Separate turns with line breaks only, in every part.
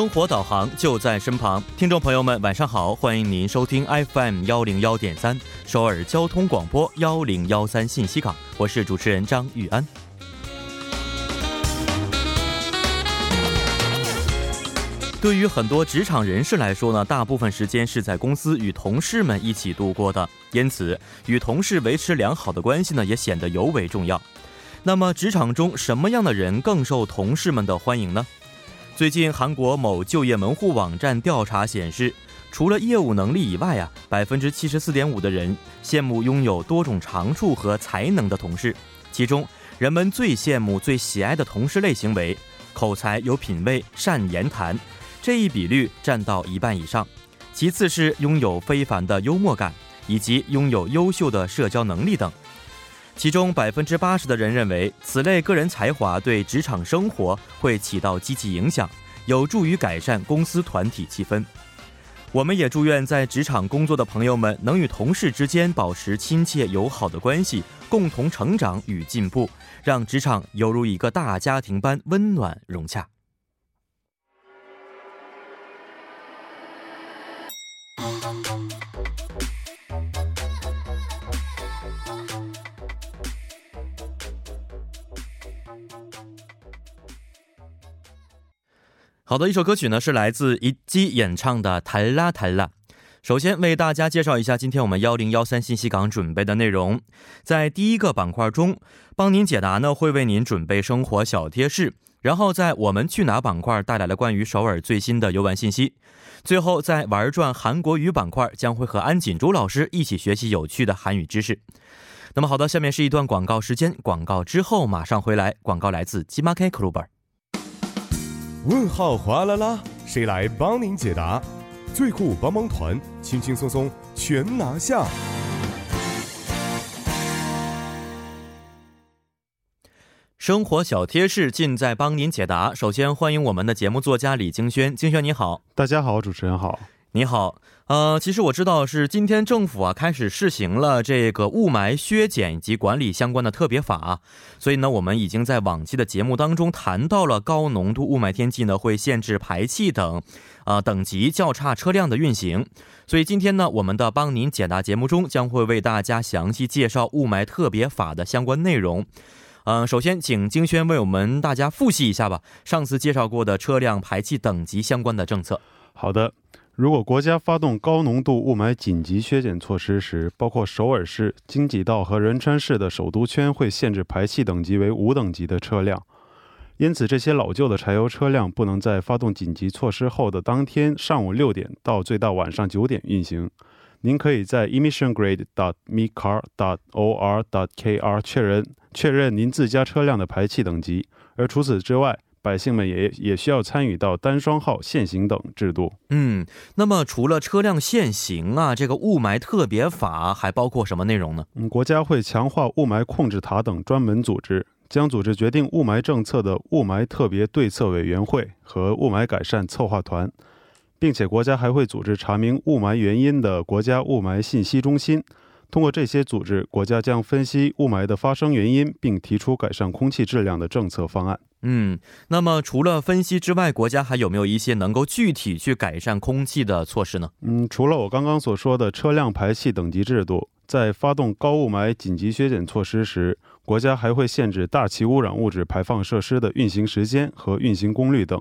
生活导航就在身旁，听众朋友们，晚上好，欢迎您收听 FM 幺零幺点三首尔交通广播幺零幺三信息港，我是主持人张玉安。对于很多职场人士来说呢，大部分时间是在公司与同事们一起度过的，因此与同事维持良好的关系呢，也显得尤为重要。那么，职场中什么样的人更受同事们的欢迎呢？最近，韩国某就业门户网站调查显示，除了业务能力以外啊，百分之七十四点五的人羡慕拥有多种长处和才能的同事。其中，人们最羡慕、最喜爱的同事类型为口才有品位、善言谈。这一比率占到一半以上，其次是拥有非凡的幽默感，以及拥有优秀的社交能力等。其中百分之八十的人认为，此类个人才华对职场生活会起到积极影响，有助于改善公司团体气氛。我们也祝愿在职场工作的朋友们能与同事之间保持亲切友好的关系，共同成长与进步，让职场犹如一个大家庭般温暖融洽。好的，一首歌曲呢是来自一基演唱的《弹拉弹拉》。首先为大家介绍一下今天我们幺零幺三信息港准备的内容。在第一个板块中，帮您解答呢会为您准备生活小贴士，然后在我们去哪板块带来了关于首尔最新的游玩信息。最后在玩转韩国语板块将会和安锦珠老师一起学习有趣的韩语知识。那么好的，下面是一段广告时间，广告之后马上回来。广告来自金马 K Club。
问号哗啦啦，谁来帮您解答？最酷帮帮团，轻轻松松全拿下。
生活小贴士尽在帮您解答。首先欢迎我们的节目作家李京轩，京轩你好。
大家好，主持人好。
你好。呃，其实我知道是今天政府啊开始试行了这个雾霾削减以及管理相关的特别法，所以呢，我们已经在往期的节目当中谈到了高浓度雾霾天气呢会限制排气等，啊等级较差车辆的运行。所以今天呢，我们的帮您解答节目中将会为大家详细介绍雾霾特别法的相关内容。嗯，首先请金轩为我们大家复习一下吧，上次介绍过的车辆排气等级相关的政策。
好的。如果国家发动高浓度雾霾紧急削减措施时，包括首尔市、京畿道和仁川市的首都圈会限制排气等级为五等级的车辆。因此，这些老旧的柴油车辆不能在发动紧急措施后的当天上午六点到最大晚上九点运行。您可以在 emissiongrade.dot.mecar.dot.or.dot.kr 确认确认您自家车辆的排气等级。而除此之外，百姓们也也需要参与到单双号限行等制度。
嗯，那么除了车辆限行啊，这个雾霾特别法还包括什么内容呢？
嗯，国家会强化雾霾控制塔等专门组织，将组织决定雾霾政策的雾霾特别对策委员会和雾霾改善策划团，并且国家还会组织查明雾霾原因的国家雾霾信息中心。通过这些组织，国家将分析雾霾的发生原因，并提出改善空气质量的政策方案。
嗯，那么除了分析之外，国家还有没有一些能够具体去改善空气的措施呢？
嗯，除了我刚刚所说的车辆排气等级制度，在发动高雾霾紧急削减措施时，国家还会限制大气污染物质排放设施的运行时间和运行功率等。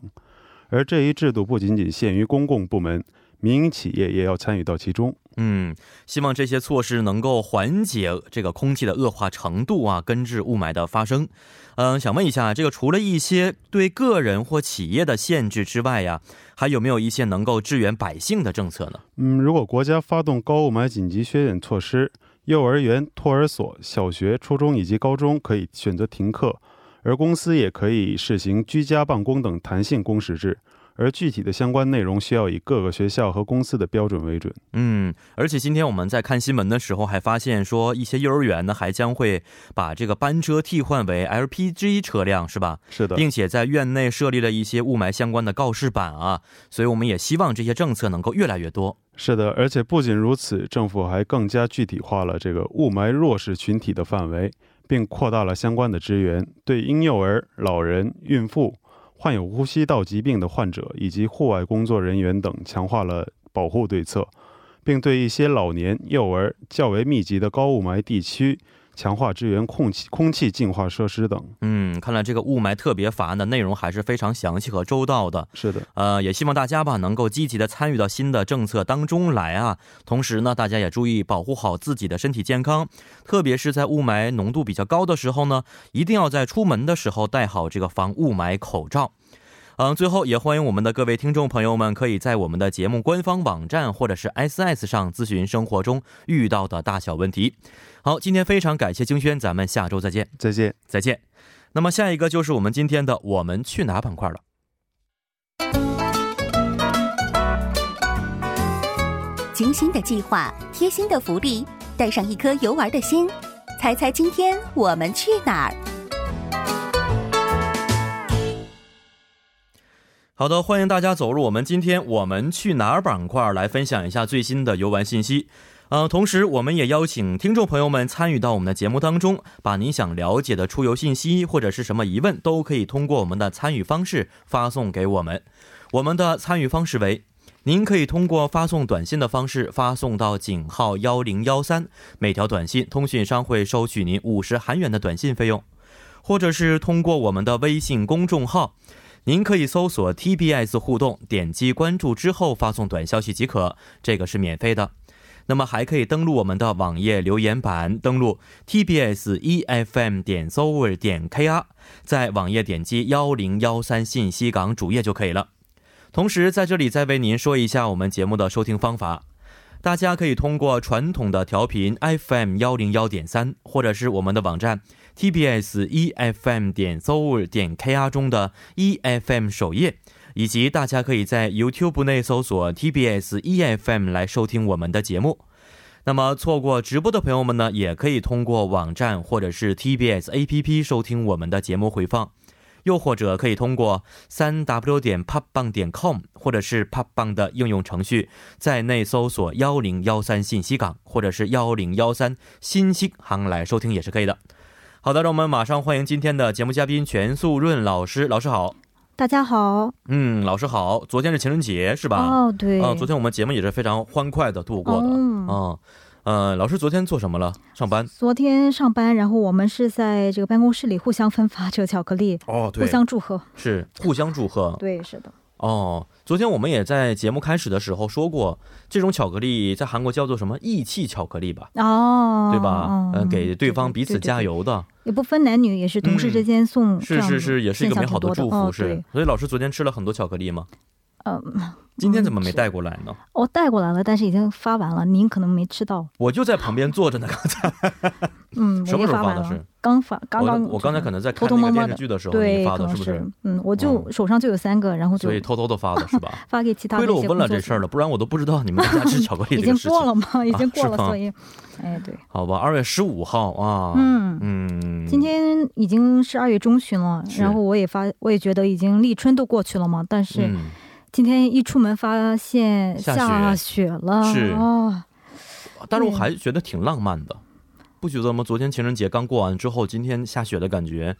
而这一制度不仅仅限于公共部门，民营企业也要参与到其中。
嗯，希望这些措施能够缓解这个空气的恶化程度啊，根治雾霾的发生。嗯，想问一下，这个除了一些对个人或企业的限制之外呀，还有没有一些能够支援百姓的政策呢？
嗯，如果国家发动高雾霾紧急削减措施，幼儿园、托儿所、小学、初中以及高中可以选择停课，而公司也可以实行居家办公等弹性工时制。而具体的相关内容需要以各个学校和公司的标准为准。
嗯，而且今天我们在看新闻的时候还发现说，一些幼儿园呢还将会把这个班车替换为 LPG 车辆，是吧？
是的，
并且在院内设立了一些雾霾相关的告示板啊。所以我们也希望这些政策能够越来越多。
是的，而且不仅如此，政府还更加具体化了这个雾霾弱势群体的范围，并扩大了相关的支援，对婴幼儿、老人、孕妇。患有呼吸道疾病的患者以及户外工作人员等强化了保护对策，并对一些老年、幼儿较为密集的高雾霾地区。强化支援空气空气净化设施等。
嗯，看来这个雾霾特别法案的内容还是非常详细和周到的。
是的，
呃，也希望大家吧能够积极的参与到新的政策当中来啊。同时呢，大家也注意保护好自己的身体健康，特别是在雾霾浓度比较高的时候呢，一定要在出门的时候戴好这个防雾霾口罩。嗯，最后也欢迎我们的各位听众朋友们，可以在我们的节目官方网站或者是 S S 上咨询生活中遇到的大小问题。好，今天非常感谢金轩，咱们下周再见，
再见，
再见。那么下一个就是我们今天的“我们去哪”板块了。
精心的计划，贴心的福利，带上一颗游玩的心，猜猜今天我们去哪儿？
好的，欢迎大家走入我们今天我们去哪儿板块，来分享一下最新的游玩信息。呃，同时我们也邀请听众朋友们参与到我们的节目当中，把您想了解的出游信息或者是什么疑问，都可以通过我们的参与方式发送给我们。我们的参与方式为：您可以通过发送短信的方式发送到井号幺零幺三，每条短信通讯商会收取您五十韩元的短信费用；或者是通过我们的微信公众号。您可以搜索 TBS 互动，点击关注之后发送短消息即可，这个是免费的。那么还可以登录我们的网页留言板，登录 TBS EFM 点 s o v e r 点 KR，在网页点击幺零幺三信息港主页就可以了。同时在这里再为您说一下我们节目的收听方法，大家可以通过传统的调频 FM 幺零幺点三，或者是我们的网站。TBS EFM 点 zol 点 KR 中的 EFM 首页，以及大家可以在 YouTube 内搜索 TBS EFM 来收听我们的节目。那么错过直播的朋友们呢，也可以通过网站或者是 TBS APP 收听我们的节目回放，又或者可以通过三 W 点 popbang 点 com 或者是 popbang 的应用程序，在内搜索幺零幺三信息港或者是幺零幺三新星行来收听也是可以的。好的，让我们马上欢迎今天的节目嘉宾全素润老师。老师好，
大家好。
嗯，老师好。昨天是情人节是吧？
哦，对。
嗯，昨天我们节目也是非常欢快的度过的。嗯。呃，老师昨天做什么了？上班？
昨天上班，然后我们是在这个办公室里互相分发这个巧克力。
哦，对。
互相祝贺。
是，互相祝贺。
对，是的。
哦，昨天我们也在节目开始的时候说过，这种巧克力在韩国叫做什么义气巧克力吧？
哦，
对吧？嗯，给对方彼此加油的，
也不分男女，也是同事之间送，
是是是，也是一个美好的祝福，是。所以老师昨天吃了很多巧克力吗？嗯。今天怎么没带过来呢？
我带过来了，但是已经发完了，您可能没吃到。
我就在旁边坐着呢，刚才。
嗯，
什么时候发的？是
刚发，刚刚。
我刚才可能在看那个电视剧的时候发的，是不是？
嗯，我就手上就有三个，然后就
所以偷偷的发的是吧？
发给其他。
亏了我问了这事儿了，不然我都不知道你们家吃巧克力
已经过了吗？已经过了，所以，哎，对。
好吧，二月十五号啊。
嗯嗯。今天已经是二月中旬了，然后我也发，我也觉得已经立春都过去了嘛，但是。今天一出门发现下雪了，
是但是我还觉得挺浪漫的，不觉得吗？昨天情人节刚过完之后，今天下雪的感觉，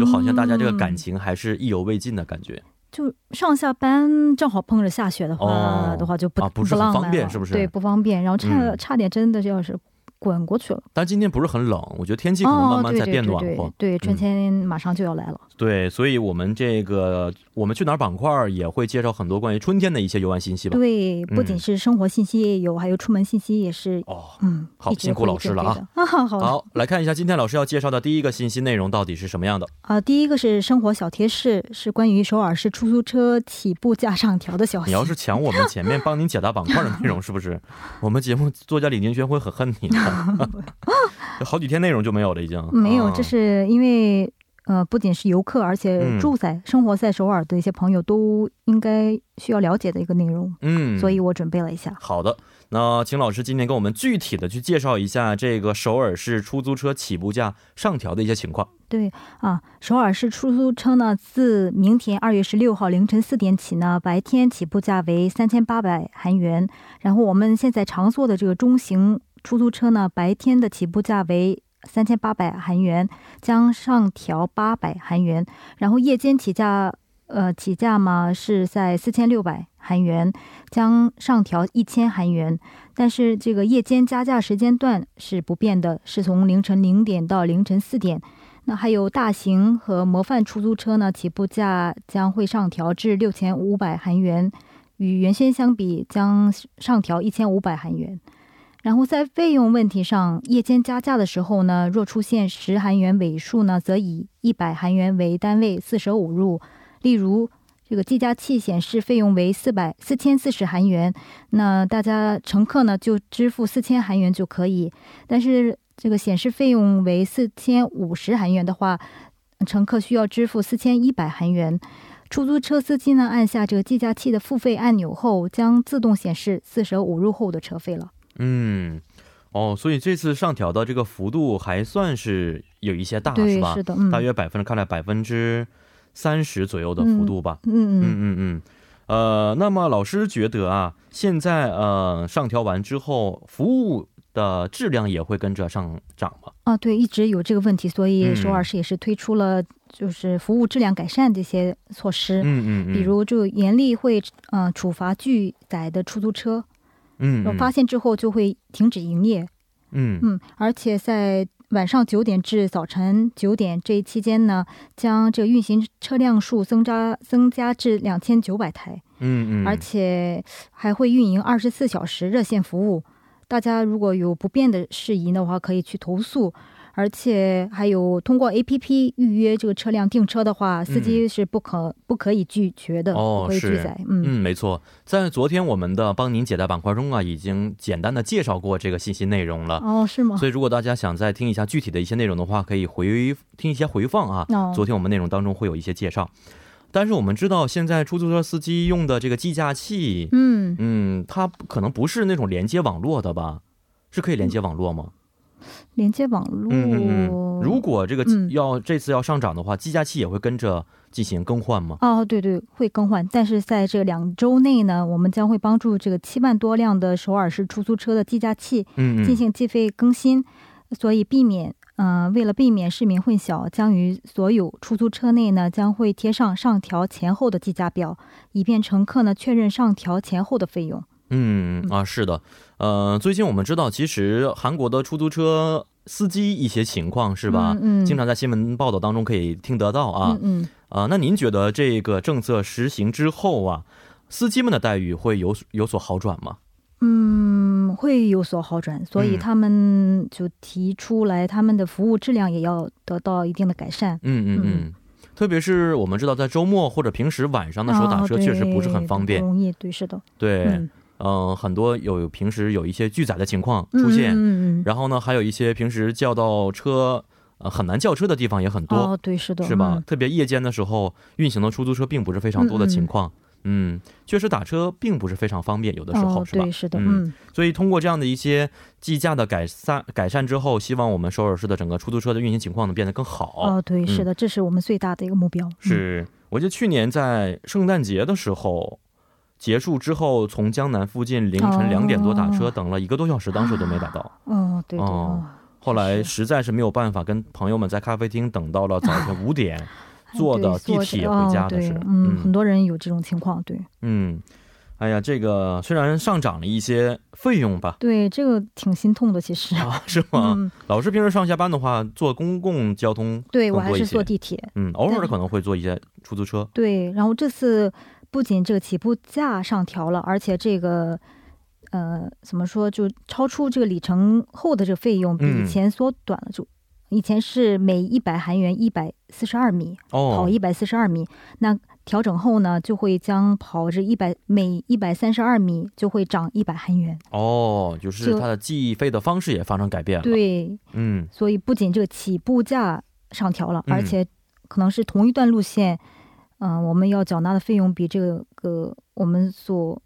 就好像大家这个感情还是意犹未尽的感觉。
就上下班正好碰着下雪的话的话，就不
不是很方便，是不是？
对，不方便。然后差差点真的要是。滚过去了，
但今天不是很冷，我觉得天气可能慢慢在变暖和。
对，春天马上就要来了。
对，所以我们这个我们去哪儿板块也会介绍很多关于春天的一些游玩信息吧。
对，不仅是生活信息也有，还有出门信息也是。哦，嗯，
好，辛苦老师了啊。
好，
好，来看一下今天老师要介绍的第一个信息内容到底是什么样的
啊？第一个是生活小贴士，是关于首尔市出租车起步价上调的消息。
你要是抢我们前面帮您解答板块的内容，是不是？我们节目作家李宁轩会很恨你的。好几天内容就没有了，已经
没有。这是因为呃，不仅是游客，而且住在、生活在首尔的一些朋友都应该需要了解的一个内容。嗯，所以我准备了一下。
好的，那请老师今天给我们具体的去介绍一下这个首尔市出租车起步价上调的一些情况。
对啊，首尔市出租车呢，自明天二月十六号凌晨四点起呢，白天起步价为三千八百韩元。然后我们现在常坐的这个中型。出租车呢，白天的起步价为三千八百韩元，将上调八百韩元。然后夜间起价呃起价嘛是在四千六百韩元，将上调一千韩元。但是这个夜间加价时间段是不变的，是从凌晨零点到凌晨四点。那还有大型和模范出租车呢，起步价将会上调至六千五百韩元，与原先相比将上调一千五百韩元。然后在费用问题上，夜间加价的时候呢，若出现十韩元尾数呢，则以一百韩元为单位四舍五入。例如，这个计价器显示费用为四百四千四十韩元，那大家乘客呢就支付四千韩元就可以。但是这个显示费用为四千五十韩元的话，乘客需要支付四千一百韩元。出租车司机呢按下这个计价器的付费按钮后，将自动显示四舍五入后的车费了。
嗯，哦，所以这次上调的这个幅度还算是有一些大，是吧？
是的，嗯，
大约百分之看来百分之三十左右的幅度吧。
嗯嗯
嗯嗯嗯。呃，那么老师觉得啊，现在呃上调完之后，服务的质量也会跟着上涨吗？
啊，对，一直有这个问题，所以首尔市也是推出了就是服务质量改善这些措施。
嗯嗯嗯。
比如就严厉会呃处罚拒载的出租车。
嗯，
发现之后就会停止营业。
嗯
嗯，而且在晚上九点至早晨九点这一期间呢，将这个运行车辆数增加增加至两千九百台。
嗯嗯，
而且还会运营二十四小时热线服务。大家如果有不便的事宜的话，可以去投诉。而且还有通过 A P P 预约这个车辆订车的话，司机是不可不可以拒绝的，
不
可以拒载。
嗯嗯，没错，在昨天我们的帮您解答板块中啊，已经简单的介绍过这个信息内容了。
哦，是吗？
所以如果大家想再听一下具体的一些内容的话，可以回听一些回放啊。
哦，
昨天我们内容当中会有一些介绍。但是我们知道，现在出租车司机用的这个计价器，
嗯
嗯，它可能不是那种连接网络的吧？是可以连接网络吗？
连接网络，
嗯嗯嗯。如果这个要这次要上涨的话，计价器也会跟着进行更换吗？
哦，对对，会更换。但是在这两周内呢，我们将会帮助这个七万多辆的首尔市出租车的计价器进行计费更新，所以避免嗯，为了避免市民混淆，将于所有出租车内呢将会贴上上调前后的计价表，以便乘客呢确认上调前后的费用。
嗯啊，是的，呃，最近我们知道，其实韩国的出租车司机一些情况是吧？
嗯，
经常在新闻报道当中可以听得到啊。
嗯
啊，那您觉得这个政策实行之后啊，司机们的待遇会有有所好转吗？
嗯，会有所好转，所以他们就提出来，他们的服务质量也要得到一定的改善。
嗯嗯嗯。特别是我们知道，在周末或者平时晚上的时候打车确实不是很方便，
容易对是的。
对。嗯，很多有平时有一些拒载的情况出现，
嗯嗯
然后呢，还有一些平时叫到车呃很难叫车的地方也很多，
哦，对，是的，
是吧？特别夜间的时候运行的出租车并不是非常多的情况，嗯，确实打车并不是非常方便，有的时候是吧？
对，是的，嗯。
所以通过这样的一些计价的改善改善之后，希望我们首尔市的整个出租车的运行情况能变得更好。
哦，对，是的，这是我们最大的一个目标。
是，我记得去年在圣诞节的时候。结束之后，从江南附近凌晨两点多打车，等了一个多小时，当时都没打到。
哦，对对。
后来实在是没有办法，跟朋友们在咖啡厅等到了早晨 五点，坐的地铁回家的是。
嗯，很多人有这种情况，对。
嗯，哎呀，这个虽然上涨了一些费用吧，
对，这个挺心痛的，其实。
啊，是吗？老师平时上下班的话，坐公共交通
对我还是坐地铁。
嗯，偶尔可能会坐一些出租车。
对，然后这次。不仅这个起步价上调了，而且这个，呃，怎么说，就超出这个里程后的这个费用比以前缩短了。就以前是每一百韩元一百四十二米，哦跑一百四十二米。那调整后呢，就会将跑这一百每一百三十二米就会涨一百韩元。
哦，就是它的计费的方式也发生改变了。
对，
嗯，
所以不仅这个起步价上调了，而且可能是同一段路线。嗯，我们要缴纳的费用比这个我们所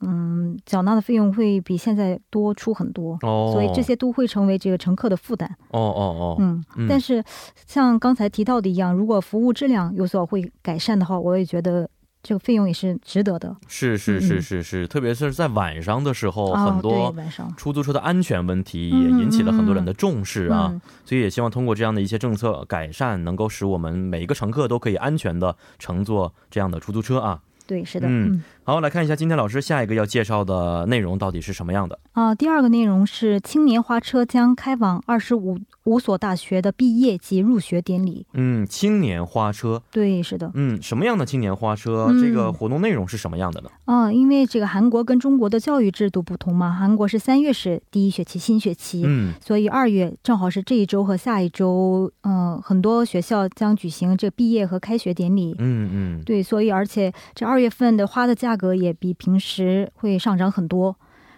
嗯缴纳的费用会比现在多出很多，哦，所以这些都会成为这个乘客的负担。
哦哦哦，
嗯，但是像刚才提到的一样，如果服务质量有所会改善的话，我也觉得这个费用也是值得的。
是是是是是，特别是在晚上的时候，
哦
很多出租车的安全问题也引起了很多人的重视啊。
嗯
所以也希望通过这样的一些政策改善，能够使我们每一个乘客都可以安全的乘坐这样的出租车啊。
对，是的，
嗯
嗯
好，来看一下今天老师下一个要介绍的内容到底是什么样的。
啊，第二个内容是青年花车将开往二十五五所大学的毕业及入学典礼。
嗯，青年花车，
对，是的，
嗯，什么样的青年花车？
嗯
这个活动内容是什么样的呢？
啊，因为这个韩国跟中国的教育制度不同嘛，韩国是三月是第一学期新学期，
嗯
所以二月正好是这一周和下一周，嗯、很多学校将举行这毕业和开学典礼。
嗯嗯，
对，所以而且这二月份的花的价价格也比平时会上涨很多。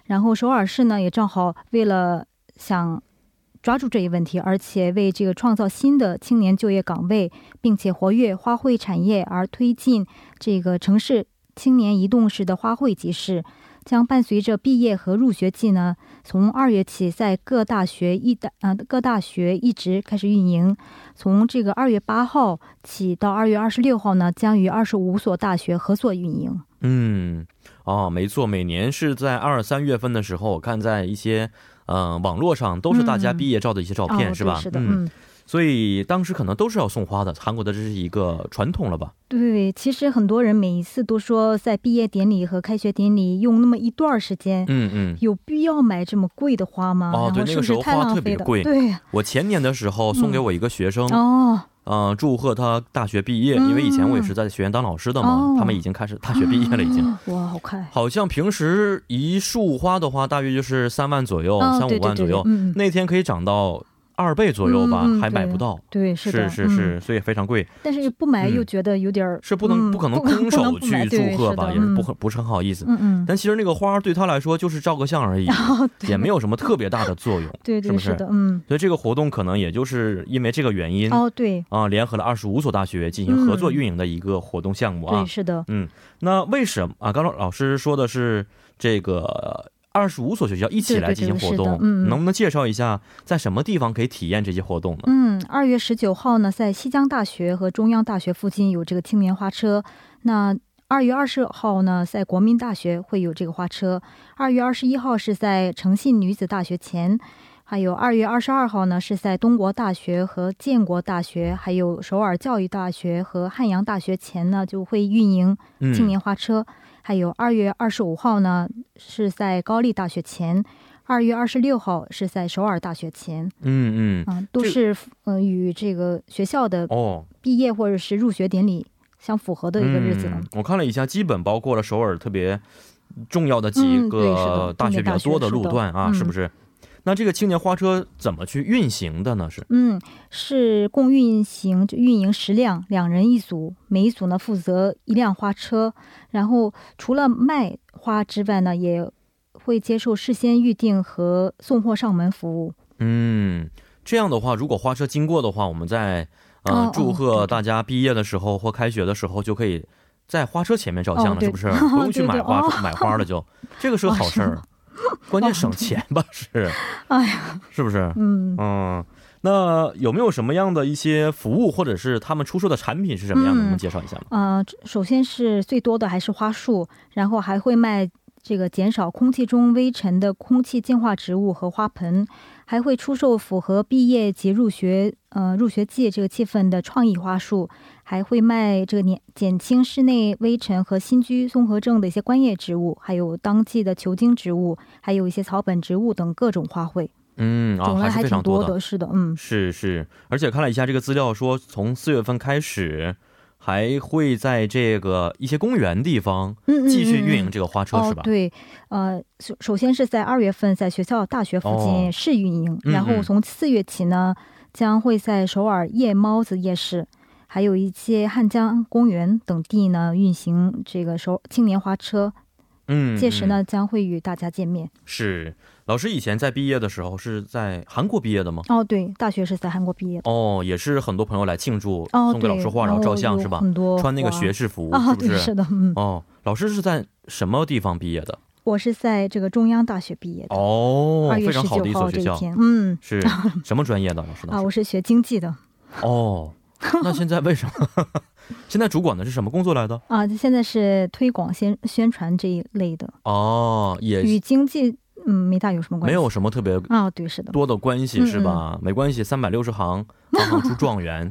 然后首尔市呢，也正好为了想抓住这一问题，而且为这个创造新的青年就业岗位，并且活跃花卉产业而推进这个城市青年移动式的花卉集市，将伴随着毕业和入学季呢，从二月起在各大学一大呃各大学一直开始运营。从这个二月八号起到二月二十六号呢，将与二十五所大学合作运营。
嗯，哦，没错，每年是在二三月份的时候，我看在一些嗯、呃网络上都是大家毕业照的一些照片，
哦、
是吧？嗯，所以当时可能都是要送花的，韩国的这是一个传统了吧？
对。其实很多人每一次都说，在毕业典礼和开学典礼用那么一段时间。
嗯嗯，
有必要买这么贵的花吗？
哦对那个时候花？特别贵
对，
我前年的时候送给我一个学生，
哦，
嗯、祝贺他大学毕业，
嗯
因为以前我也是在学院当老师的嘛，
哦
他们已经开始大学毕业了，已经。
哇，好快，
好像平时一束花的话，大约就是三万左右，
哦
三五万左右。
对对对嗯，
那天可以涨到二倍左右吧，还买不到。
对，是的，
是是、
嗯
所以非常贵，
但是不买又
嗯
觉得有点儿、
是不能、
嗯
不可能空手去祝贺吧，也是不不是很好意思。
嗯嗯
但其实那个花儿对他来说就是照个相而已，也没有什么特别大的 作用。
对对
是不是
的，嗯，
所以这个活动可能也就是因为这个原因啊、
哦对啊
联合了二十五所大学进行合作运营的一个活动项目啊。
对是的，嗯
那为什么啊？刚刚老师说的是这个二十五所学校一起来进行活动，
嗯
能不能介绍一下在什么地方可以体验这些活动呢？
嗯，二月十九号呢，在西江大学和中央大学附近有这个青年花车。那二月二十号呢，在国民大学会有这个花车。二月二十一号是在诚信女子大学前，还有二月二十二号呢是在东国大学和建国大学，还有首尔教育大学和汉阳大学前呢就会运营
嗯，
青年花车。还有二月二十五号呢是在高丽大学前。二月二十六号是在首尔大学前，
嗯嗯
啊，都
这
是呃与这个学校的
哦
毕业或者是入学典礼相符合的一个日子了。
嗯。我看了一下，基本包括了首尔特别重要的几个
的
大学比较多的路段啊，
是
不是？那这个青年花车怎么去运行的呢？是
嗯，是共运行就运营十辆，两人一组，每一组呢负责一辆花车。然后除了卖花之外呢，也会接受事先预定和送货上门服务。
嗯，这样的话，如果花车经过的话，我们在呃、祝贺大家毕业的时候或开学的时候，就可以在花车前面照相了，是不是？不用去买花
哦
买花了就，这个是个好事儿，关键省钱吧？是，
哎呀，
是不是？
嗯。
嗯，那有没有什么样的一些服务，或者是他们出售的产品是什么样的？
嗯
能不能介绍一下吗？
呃，首先是最多的还是花束，然后还会卖这个减少空气中微尘的空气净化植物和花盆，还会出售符合毕业及入学呃入学季这个气氛的创意花束，还会卖这个年减轻室内微尘和新居综合症的一些观叶植物，还有当季的球茎植物，还有一些草本植物等各种花卉，
嗯啊，
种类
还是非
挺
常多的。
的。是的，嗯。
是是，而且看了一下这个资料说，从四月份开始，还会在这个一些公园地方继续运营这个花车，是吧？
哦，对，呃，首首先是在二月份在学校大学附
哦
近试运营，
嗯
然后
嗯
从四月起呢，将会在首尔夜猫子夜市，还有一些汉江公园等地呢运行这个首青年花车。
嗯，
届时呢，
嗯
将会与大家见面。
是老师以前在毕业的时候是在韩国毕业的吗？
哦，对，大学是在韩国毕业的。
哦，也是很多朋友来庆祝，
哦，
送给老师花，然后照相是吧？
很多
穿那个学士服，
啊，
是不是？
是的，嗯，
哦，老师是在什么地方毕业的？
我是在这个中央大学毕业的，
哦，非常好的一所学校，
嗯，
是 什么专业的老师呢？
啊，我是学经济的。
哦，那现在为什么？现在主管的是什么工作来的？
啊，现在是推广宣宣传这一类的，
哦，也
与经济嗯没大有什么关系。
没有什么特别
啊，对，是的，
多的关系
嗯
是吧？没关系，三百六十行，行行出状元。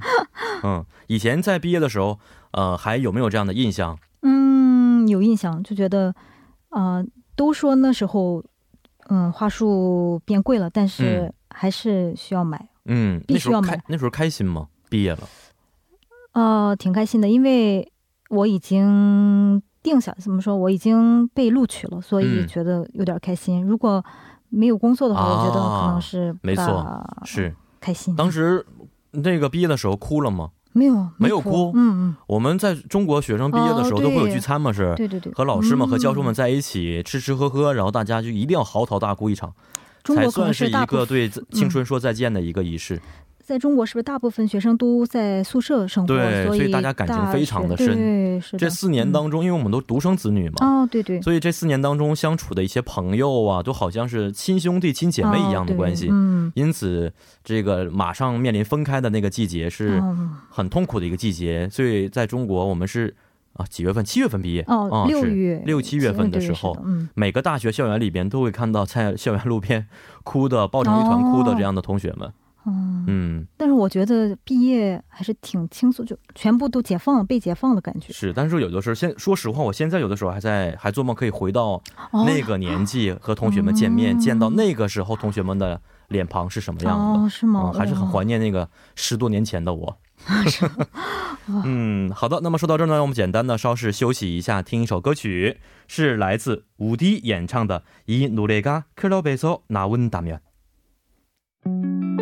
嗯，以前在毕业的时候，呃，还有没有这样的印象？
嗯，有印象，就觉得，呃，都说那时候，嗯，花束变贵了，但是还是需要买，
嗯，那时候
必须要买
开那时候开心吗？毕业了，
呃，挺开心的，因为我已经定下，怎么说，我已经被录取了，所以
嗯
觉得有点开心。如果没有工作的话，
啊
我觉得可能是
没错是
开心。
当时那个毕业的时候哭了吗？
没有
没有哭
嗯嗯
我们在中国学生毕业的时候
哦
都会有聚餐嘛，是
嗯，对对对，
和老师们和教授们
嗯
在一起吃吃喝喝，然后大家就一定要嚎啕大哭一场，才算是一个对青春说再见的一个仪式。
在中国是不是大部分学生都在宿舍生活？所
对所以大家感情非常的深
对，是
这四年当中，因为我们都独生子女嘛，
嗯、哦，对对，
所以这四年当中相处的一些朋友啊，都好像是亲兄弟、亲姐妹一样的关系。
哦嗯，
因此，这个马上面临分开的那个季节是
嗯
很痛苦的一个季节。所以在中国，我们是啊几月份？七月份毕业
哦，六月
六七月份的时候每个大学校园里边都会看到在校园路边 哭的抱成一团哭的
哦
这样的同学们。
嗯
嗯，
但是我觉得毕业还是挺轻松，就全部都解放了，被解放的感觉。
是。但是有的时候，现说实话，我现在有的时候还在还做梦可以回到
哦
那个年纪和同学们见面，
嗯
见到那个时候同学们的脸庞是什么样的。
哦，是吗？
嗯，还是很怀
念。
念那个十多年前的我。嗯，好的。那么说到这儿呢，让我们简单的稍事休息一下，听一首歌曲，是来自吴迪演唱的《이노래가클럽에서나온다면》。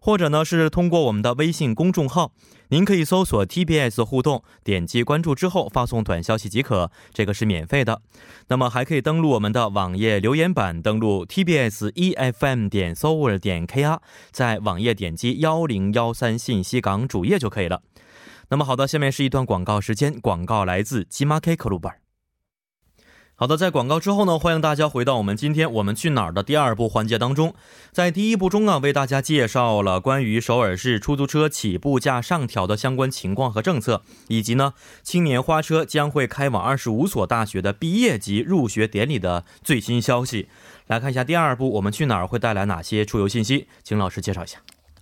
或者呢是通过我们的微信公众号，您可以搜索 TBS 互动，点击关注之后发送短消息即可，这个是免费的。那么还可以登录我们的网页留言板，登录 TBS EFM 点 s o u r 点 KR，在网页点击幺零幺三信息港主页就可以了。那么好的，下面是一段广告时间，广告来自 g m a K 克鲁本。好的，在广告之后呢，欢迎大家回到我们今天我们去哪儿的第二部环节当中。在第一部中啊，为大家介绍了关于首尔市出租车起步价上调的相关情况和政策，以及呢，青年花车将会开往二十五所大学的毕业及入学典礼的最新消息。来看一下第二部我们去哪儿会带来哪些出游信息，请老师介绍一下。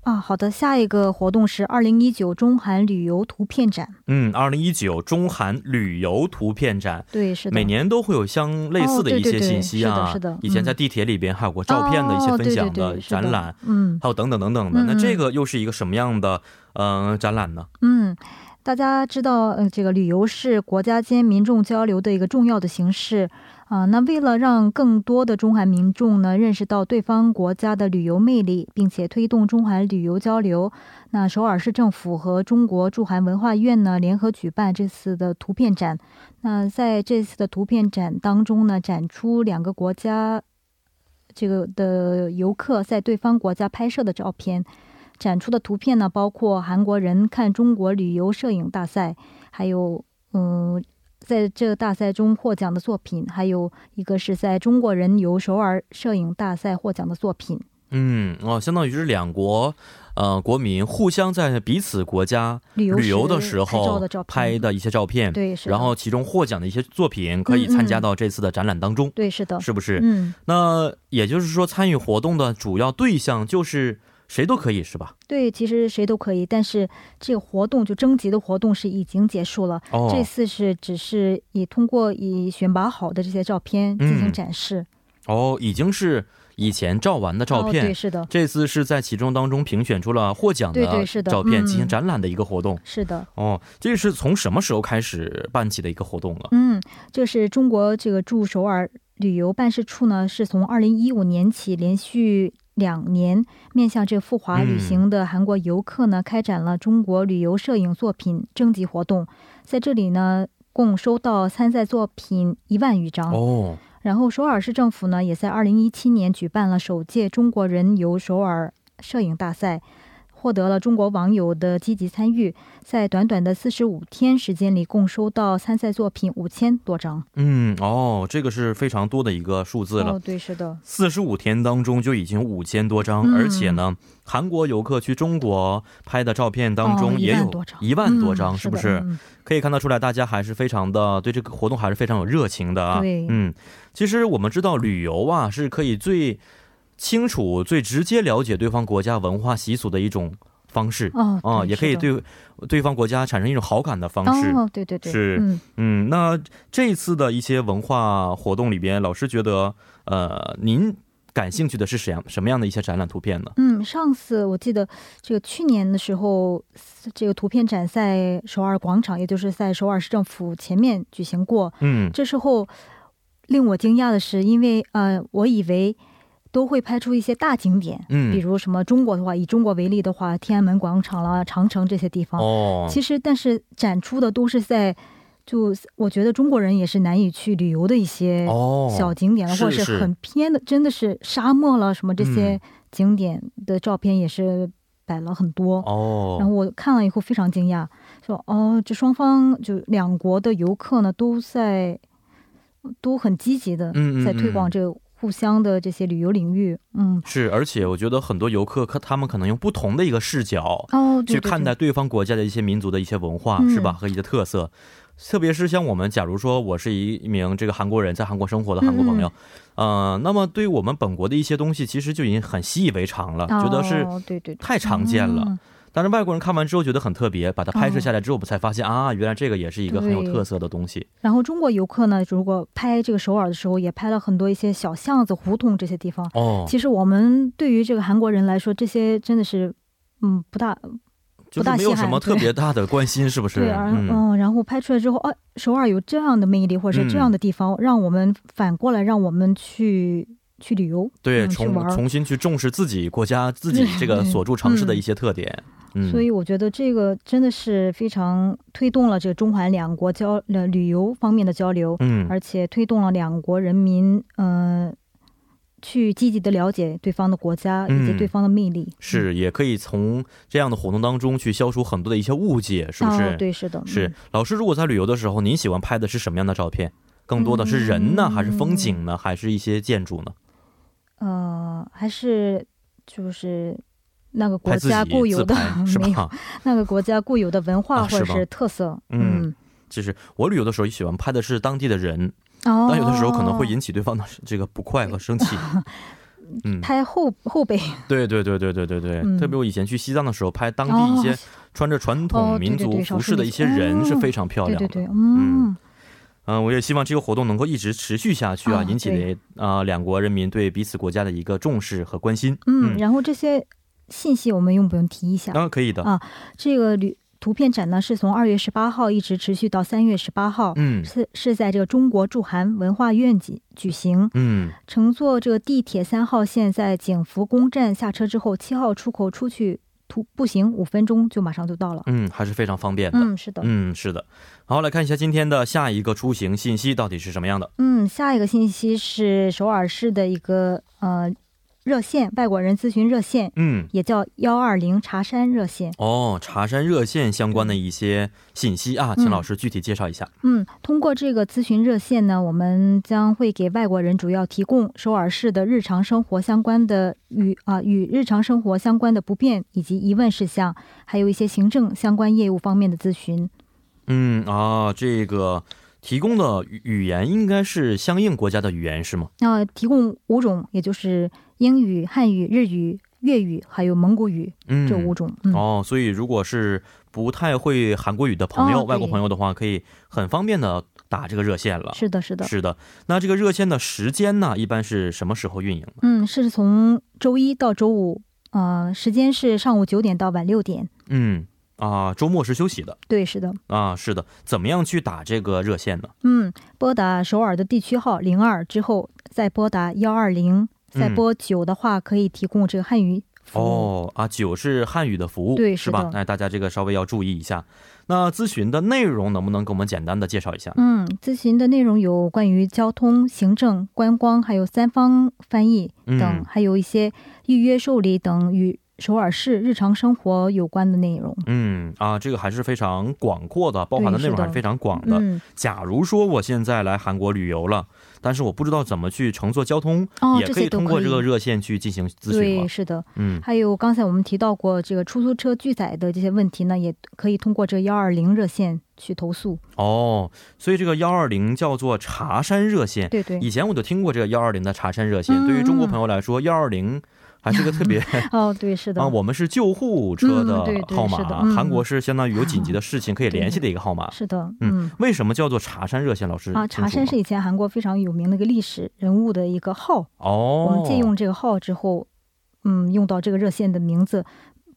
啊，好的，下一个活动是二零一九中韩旅游图片展。
嗯，二零一九中韩旅游图片展，
对，是的，
每年都会有相类似的一些信息啊。
哦对对对是的是的嗯
以前在地铁里边还有过照片的一些分享的展览，
嗯
还有等等等等的。
嗯
那这个又是一个什么样的呃展览呢？
嗯，大家知道，呃，这个旅游是国家间民众交流的一个重要的形式啊、那为了让更多的中韩民众呢认识到对方国家的旅游魅力，并且推动中韩旅游交流，那首尔市政府和中国驻韩文化院呢联合举办这次的图片展。那在这次的图片展当中呢，展出两个国家这个的游客在对方国家拍摄的照片。展出的图片呢，包括韩国人看中国旅游摄影大赛，还有嗯，在这个大赛中获奖的作品，还有一个是在中国人游首尔摄影大赛获奖的作品。
嗯，哦，相当于是两国呃国民互相在彼此国家
旅游
的时候拍的一些照片，
对，是
然后其中获奖的一些作品可以参加到这次的展览当中，
对，是的，
是不是？
嗯，
那也就是说，参与活动的主要对象就是谁都可以，是吧？
对，其实谁都可以，但是这个活动就征集的活动是已经结束了。
哦，
这次是只是以通过以选拔好的这些照片进行
嗯
展示。
哦，已经是以前照完的照
哦，
片。
对，是的，
这次是在其中当中评选出了获奖
的
的照片，
嗯
进行展览的一个活动。
是的。
哦，这是从什么时候开始办起的一个活动了？
嗯，这是中国这个驻首尔旅游办事处呢，是从二零一五年起连续两年面向这赴华旅行的韩国游客呢，开展了中国旅游摄影作品征集活动，在这里呢，共收到参赛作品一万余张。
哦，
然后首尔市政府呢，也在二零一七年举办了首届中国人游首尔摄影大赛。获得了中国网友的积极参与，在短短的四十五天时间里，共收到参赛作品五千多张。
嗯，哦，这个是非常多的一个数字了。
哦，对，是的，
四十五天当中就已经五千多张，
嗯
而且呢，韩国游客去中国拍的照片当中
哦
也有
一万多张
是不是？可以看得出来，大家还是非常的对这个活动还是非常有热情的啊。
对
嗯，其实我们知道旅游啊是可以最清楚、最直接了解对方国家文化习俗的一种方式。
哦，
啊、也可以对对方国家产生一种好感的方式。
哦，对对对，
是
嗯，
嗯，那这一次的一些文化活动里边，老师觉得，呃，您感兴趣的是什样什么样的一些展览图片呢？
嗯，上次我记得这个去年的时候，这个图片展在首尔广场，也就是在首尔市政府前面举行过。
嗯，
这时候令我惊讶的是，因为呃，我以为都会拍出一些大景点，
嗯。
比如什么中国的话，以中国为例的话，天安门广场啦、长城这些地方。
哦，
其实，但是展出的都是在，就我觉得中国人也是难以去旅游的一些
哦
小景点，
是
或者是很偏的，真的是沙漠了什么这些
嗯。
景点的照片也是摆了很多。
哦，
然后我看了以后非常惊讶，说哦，这双方就两国的游客呢都在都很积极的在推广
嗯
这个互相的这些旅游领域。嗯，
是，而且我觉得很多游客，可他们可能用不同的一个视角
哦，
去看待对方国家的一些民族的一些文化，
嗯
是吧？和一些特色。特别是像我们，假如说我是一名这个韩国人，在韩国生活的韩国朋友，
嗯
呃，那么对于我们本国的一些东西，其实就已经很习以为常了，觉得是
哦对对对
太常见了。
嗯
但是外国人看完之后觉得很特别，把它拍摄下来之后，我们才发现、啊，原来这个也是一个很有特色的东西。
然后中国游客呢，如果拍这个首尔的时候，也拍了很多一些小巷子、胡同这些地方。
哦，
其实我们对于这个韩国人来说，这些真的是，嗯，不大
就是没有什么特别大的关心，是不 是？
对，而
嗯，
嗯，然后拍出来之后，哦、首尔有这样的魅力，或者是这样的地方，让我们反过来让我们去去旅游，
对，
嗯、
重。重新去重视自己国家、自己这个所住城市的一些特点。嗯，
所以我觉得这个真的是非常推动了这个中韩两国交呃旅游方面的交流，
嗯，
而且推动了两国人民嗯、呃去积极的了解对方的国家以及
嗯
对方的魅力。
是也可以从这样的活动当中去消除很多的一些误解，是不是？
哦，对，是的，
是
嗯
老师，如果在旅游的时候，您喜欢拍的是什么样的照片？更多的是人呢，
嗯
还是风景呢，还是一些建筑呢？
呃，还是就是那个国家固有的
是
没有
吧？
那个国家固有的文化或者是特色，
嗯其实我旅游的时候也喜欢拍的是当地的人，
哦，
但有的时候可能会引起对方的 这个不快和 生气。嗯，
拍后后背，
对对对对对对对，
嗯。
特别我以前去西藏的时候，拍当地一些穿着传
哦
统民族服饰的一些人是非常漂亮的。
对对对，嗯，
嗯、我也希望这个活动能够一直持续下去啊，
哦
引起
对。
啊、呃两国人民对彼此国家的一个重视和关心。
嗯，然后这些信息我们用不用提一下？
当然可以的。
啊这个旅图片展呢，是从二月十八号一直持续到三月十八号，
嗯
是是在这个中国驻韩文化院举举行。
嗯，
乘坐这个地铁三号线，在景福宫站下车之后，七号出口出去徒步行五分钟就马上就到了。
嗯，还是非常方便的。
嗯，是的。
嗯，是的。好，来看一下今天的下一个出行信息到底是什么样的。
嗯，下一个信息是首尔市的一个呃热线，外国人咨询热线，
嗯，
也叫幺二零茶山热线。
哦，茶山热线相关的一些信息啊，请
嗯
老师具体介绍一下。
嗯，通过这个咨询热线呢，我们将会给外国人主要提供首尔市的日常生活相关的与啊、与日常生活相关的不便以及疑问事项，还有一些行政相关业务方面的咨询。
嗯啊，这个提供的语语言应该是相应国家的语言是吗？
那、提供五种，也就是英语、汉语、日语，粤语还有蒙古语
嗯
这五种。嗯，
哦，所以如果是不太会韩国语的朋友、
哦
外国朋友的话，可以很方便的打这个热线了。
是的，是的。
是的，那这个热线的时间呢，一般是什么时候运营？
嗯，是从周一到周五，呃，时间是上午九点到晚六点。
嗯啊，周末是休息的
对，是的。
啊，是的。怎么样去打这个热线呢？
嗯，拨打首尔的地区号零二之后，再拨打幺二零，再播九的话，可以提供这个汉语服务。
哦啊，九是汉语的服务，
对是
是吧？
那
哎，大家这个稍微要注意一下。那咨询的内容能不能给我们简单的介绍一下？
嗯，咨询的内容有关于交通、行政、观光，还有三方翻译等，
嗯
还有一些预约受理等与首尔市日常生活有关的内容。
嗯啊，这个还是非常广阔的，包含的内容还是非常广的。
嗯，
假如说我现在来韩国旅游了，但是我不知道怎么去乘坐交通，
哦，
也可以通过。这个热线去进行咨询
对，是的。
嗯，
还有刚才我们提到过这个出租车拒载的这些问题呢，也可以通过这幺二零热线去投诉。
哦，所以这个幺二零叫做茶山热线。
对对。
以前我就听过这个幺二零的茶山热线，
嗯
对于中国朋友来说，幺二零还是个特别
哦，对，是的。
啊，我们是救护车的号码，韩国是相当于有紧急的 事情可以联系的一个号码。
是的，
嗯
嗯。
为什么叫做茶山热线？老师
啊，茶山是以前韩国非常有名的一个历史人物的一个号，
哦，
我们借用这个号之后，嗯，用到这个热线的名字，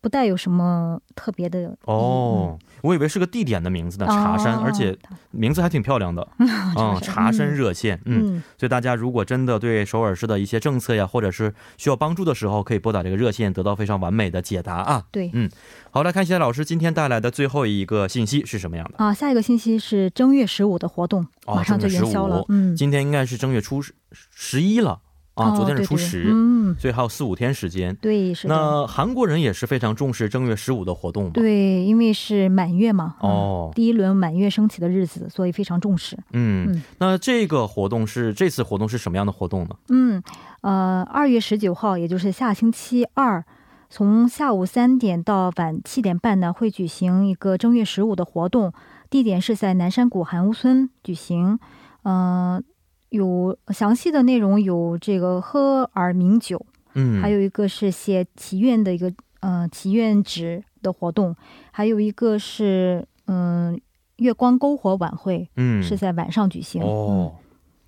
不带有什么特别的
哦，我以为是个地点的名字呢，
嗯
茶山，
哦
而且名字还挺漂亮的。嗯，茶山热线，嗯，
嗯，
所以大家如果真的对首尔市的一些政策呀，或者是需要帮助的时候，可以拨打这个热线，得到非常完美的解答啊。
对。
嗯好，来看一下老师今天带来的最后一个信息是什么样的？
啊，下一个信息是正月十五的活动，
哦
马上就元宵了。嗯，
今天应该是正月初十十一了啊，
哦
昨天是初十，
嗯，
所以还有四五天时间。
对，是的。
那韩国人也是非常重视正月十五的活动吗？，
对，因为是满月嘛，嗯
哦
第一轮满月升起的日子，所以非常重视。
嗯，
嗯
那这个活动是这次活动是什么样的活动呢？
嗯，呃，二月十九号，也就是下星期二，从下午三点到晚七点半呢，会举行一个正月十五的活动，地点是在南山谷韩屋村举行。嗯、有详细的内容有这个喝耳名酒，
嗯，
还有一个是写祈愿的一个呃祈愿纸的活动，还有一个是嗯、月光篝火晚会，
嗯
是在晚上举行。
哦，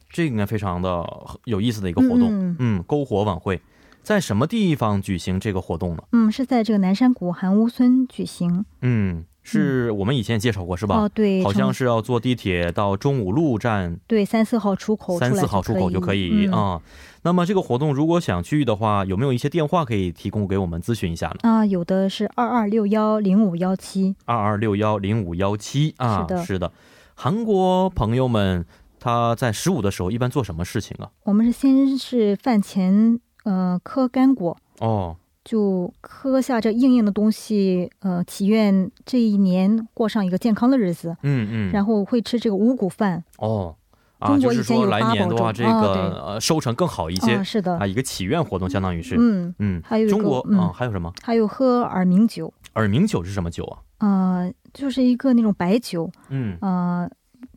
这个应该非常的有意思的一个活动。
嗯
嗯，篝火晚会在什么地方举行这个活动呢？
嗯，是在这个南山谷韩屋村举行。
嗯，是我们以前也介绍过是吧？
哦，对，
好像是要坐地铁到中五路站。
对三四号出口出
三四号出口就可以啊、
嗯
那么这个活动如果想去的话，有没有一些电话可以提供给我们咨询一下呢？
啊，有的是二二六幺零五幺七。
二二六幺零五幺七啊，
是的。
韩国朋友们他在十五的时候一般做什么事情啊？
我们是先是饭前呃嗑干果，
哦，
就喝下这硬硬的东西，呃，祈愿这一年过上一个健康的日子。
嗯嗯，
然后会吃这个五谷饭
哦。啊，
中
就是说
国以前有
来年的话，这个、
啊
呃收成更好一些
啊，是的，
啊，一个祈愿活动相当于是，
嗯，
嗯，
还有
中国
嗯
啊，还有什么？
还有喝耳鸣酒，
耳鸣酒是什么酒啊？
呃，就是一个那种白酒，
嗯，
呃，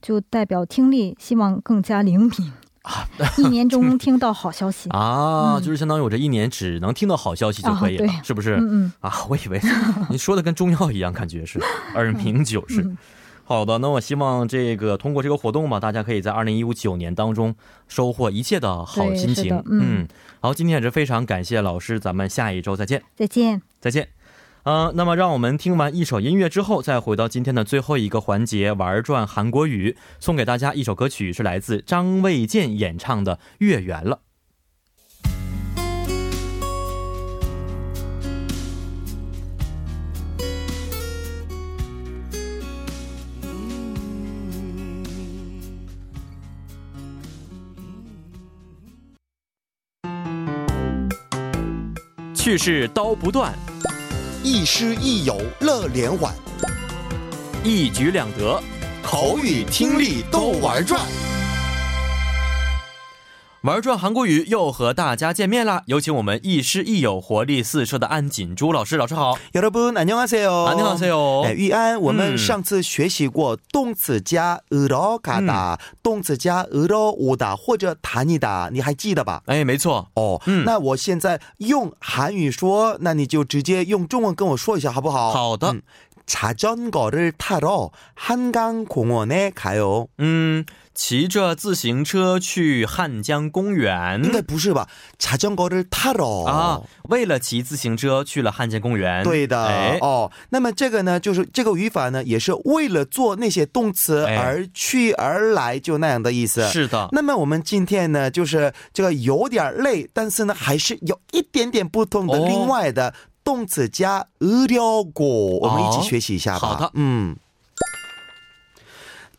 就代表听力，希望更加灵敏 一年中听到好消息。
啊，
嗯
就是相当于我这一年只能听到好消息就可以了，
啊
是不是？
嗯嗯，
啊，我以为 你说的跟中药一样，感觉是耳鸣酒是。
嗯
好的，那我希望这个通过这个活动嘛，大家可以在二零一五九年当中收获一切的好心情。
嗯
好，今天也是非常感谢老师，咱们下一周再见，
再见。
再见。呃，那么让我们听完一首音乐之后，再回到今天的最后一个环节，玩转韩国语，送给大家一首歌曲，是来自张卫健演唱的《月圆了》。去世刀不断，
亦师亦友乐连环，
一举两得。
口语听力都玩转。
玩转韩国语又和大家见面啦！有请我们亦师亦友、活力四射的安锦珠老师。老师好，
여러분안녕하세요。
安宁老师哟。
哎，玉安，我们
嗯
上次学习过动词加으러가다，动词加으러오다或者다니다，你还记得吧？
哎，没错。
哦，
嗯
那我现在用韩语说，那你就直接用中文跟我说一下好不好？
好的
嗯자전거를 타러 한강 공원에 가요。
嗯， 骑着自行车去汉江公园。
应该不是吧？자전거를 타러
啊，为了骑自行车去了汉江公园。
对的、
哎，
哦，那么这个呢，就是这个语法呢，也是为了做那些动词
哎
而去而来，就那样的意思。
是的。
那么我们今天呢，就是这个有点累，但是呢，还是有一点点不同的。
哦
另外的动词加으려고，我们一起学习一下吧。
好的
嗯。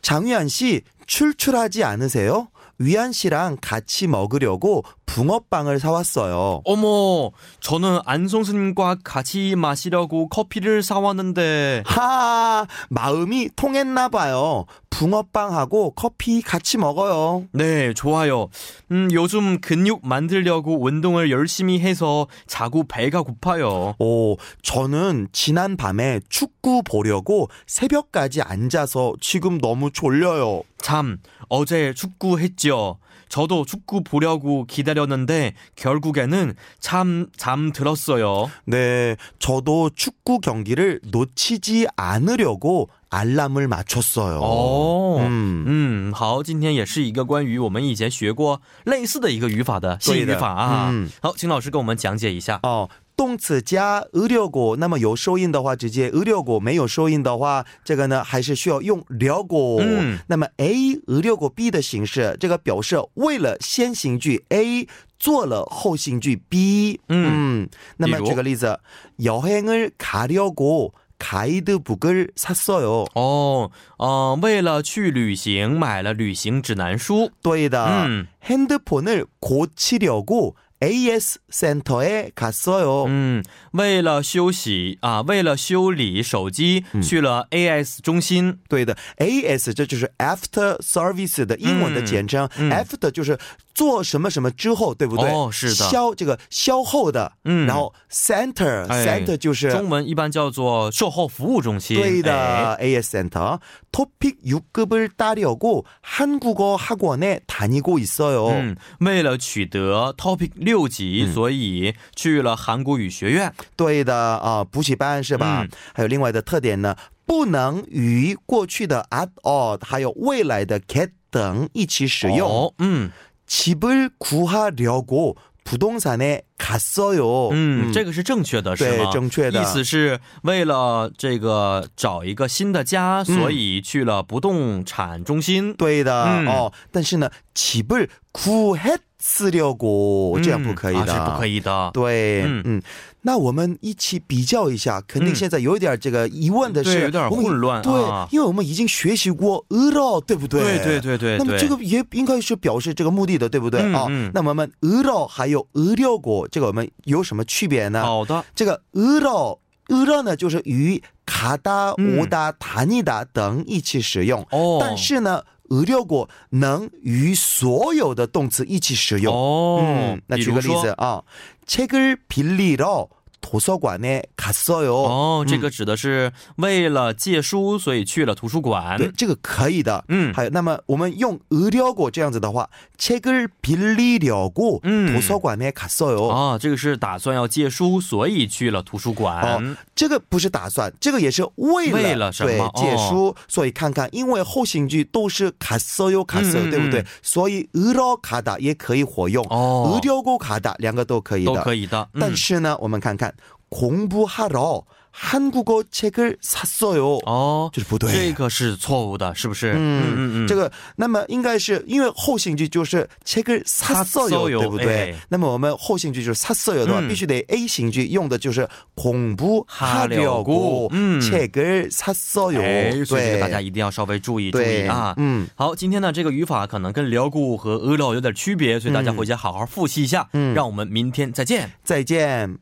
장유한 씨 출출하지 않으세요? 위안 씨랑 같이 먹으려고 붕어빵을 사왔어요.
어머, 저는 안송스님과 같이 마시려고 커피를 사왔는데.
하, 마음이 통했나 봐요. 붕어빵하고 커피 같이 먹어요.
네, 좋아요. 음, 요즘 근육 만들려고 운동을 열심히 해서 자꾸 배가 고파요.
오, 저는 지난 밤에 축구 보려고 새벽까지 앉아서 지금 너무 졸려요.
참, 어제 축구 했죠. 저도 축구 보려고 기다렸는데 결국에는 참 잠들었어요.
네, 저도 축구 경기를 놓치지 않으려고 알람을 맞췄어요.
哦，
음.
嗯，好，今天也是一个关于我们以前学过类似的一个语法的新语法啊。
对的嗯
好，请老师给我们讲解一下。
哦， 动词加으려고，那么有收音的话直接으려고，没有收音的话，这个呢还是需要用려고。
嗯
那么 A 으려고 B的形式，这个表示为了先行句 A 做了后行句 B。
嗯
那么
比如
举个例子，여행을가려고 가이드북을 샀어요。
哦，呃，为了去旅行，买了旅行指南书。
对的。
嗯
핸드폰을 고치려고 AS 센터에 갔어요.
嗯，为了休息啊，为了修理手机，
嗯
去了 AS 中心。
对的，AS 这就是 after service 的英文的简称、
嗯嗯
after 就是 做什么什么之后，对不对？
哦是的
消这个消后的，
嗯
然后 center、
哎
center 就是
中文一般叫做售后服务中心。
对的、
哎
AS center。토픽 6급을 따려고 한국어 학원에 다니고 있어요.
嗯，为了取得 Topic 六级，
嗯
所以去了韩国语学院。
对的啊，补习班是吧？
嗯
还有另外的特点呢，不能与过去的 at all 还有未来的 get 等一起使用。
哦，嗯
집을 구하려고 부동산에 갔어요.
嗯，这个是正确的，是吗？
对正确的
意思是为了这个找一个新的家，所以去了不动产中心。
对的、
嗯
哦，但是呢，집을 구했으려고、这样不可以的，
嗯啊、是不可以的。
对，
嗯
嗯 那我们一起比较一下，肯定现在有点这个疑问的是，
有点混乱。
对、因为我们已经学习过俄罗，对不对？
对对对对。
那么这个也应该是表示这个目的的，对不对、啊？那么我们俄罗还有俄料国，这个我们有什么区别呢？
好的，
这个俄罗俄罗呢，就是与卡
达、
乌达、塔尼达等一起使用。
哦、
但是呢。俄六国能与所有的动词一起使用
哦、
嗯。那举个例子啊、 책을 빌리러 图书馆에갔어요。
哦，这
嗯
个指的是为了借书，所以去了图书馆。
对，这个可以的。
嗯
还有，那么我们用으려고这样子的话，책을빌리려고
嗯
图书馆에갔어요。
啊，这个是打算要借书，所以去了图书馆。
哦这个不是打算，这个也是为了
为了什么
对
哦
借书，所以看看，因为后行句都是갔어요 갔어요，
嗯嗯
对不对
嗯？
所以으러가다也可以活用，
哦
으려고가다两个都可以的，
都可以的。嗯
但是呢，我们看看 공부하러 한국어 책을 샀어요，
哦，
这是不对。
这个是错误的，是不是？
嗯
嗯嗯，
这个那么应该是因为后行句就是책을 샀어요，
샀어요
对不对？
哎
那么我们后行句就是샀어요的话，
嗯
必须得 A 行句用的就是공부하려고
하려고嗯
책을 샀어요。
哎，所以这个
对，
大家一定要稍微注意注意
对
啊。
嗯
好，今天呢这个语法可能跟辽固和俄料有点区别，所以大家回家好好复习一下。
嗯
让我们明天再见。
再见。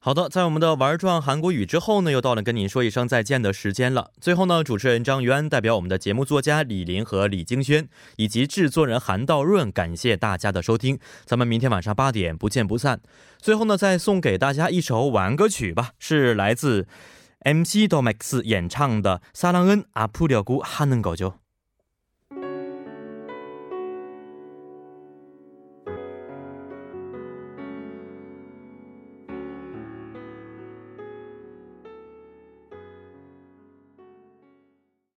好的，在我们的玩转韩国语之后呢，又到了跟您说一声再见的时间了。最后呢，主持人张于安代表我们的节目作家李林和李京轩，以及制作人韩道润，感谢大家的收听。咱们明天晚上八点不见不散。最后呢，再送给大家一首晚歌曲吧，是来自 MC 多 Max 演唱的《사랑은아프려고하는거죠》。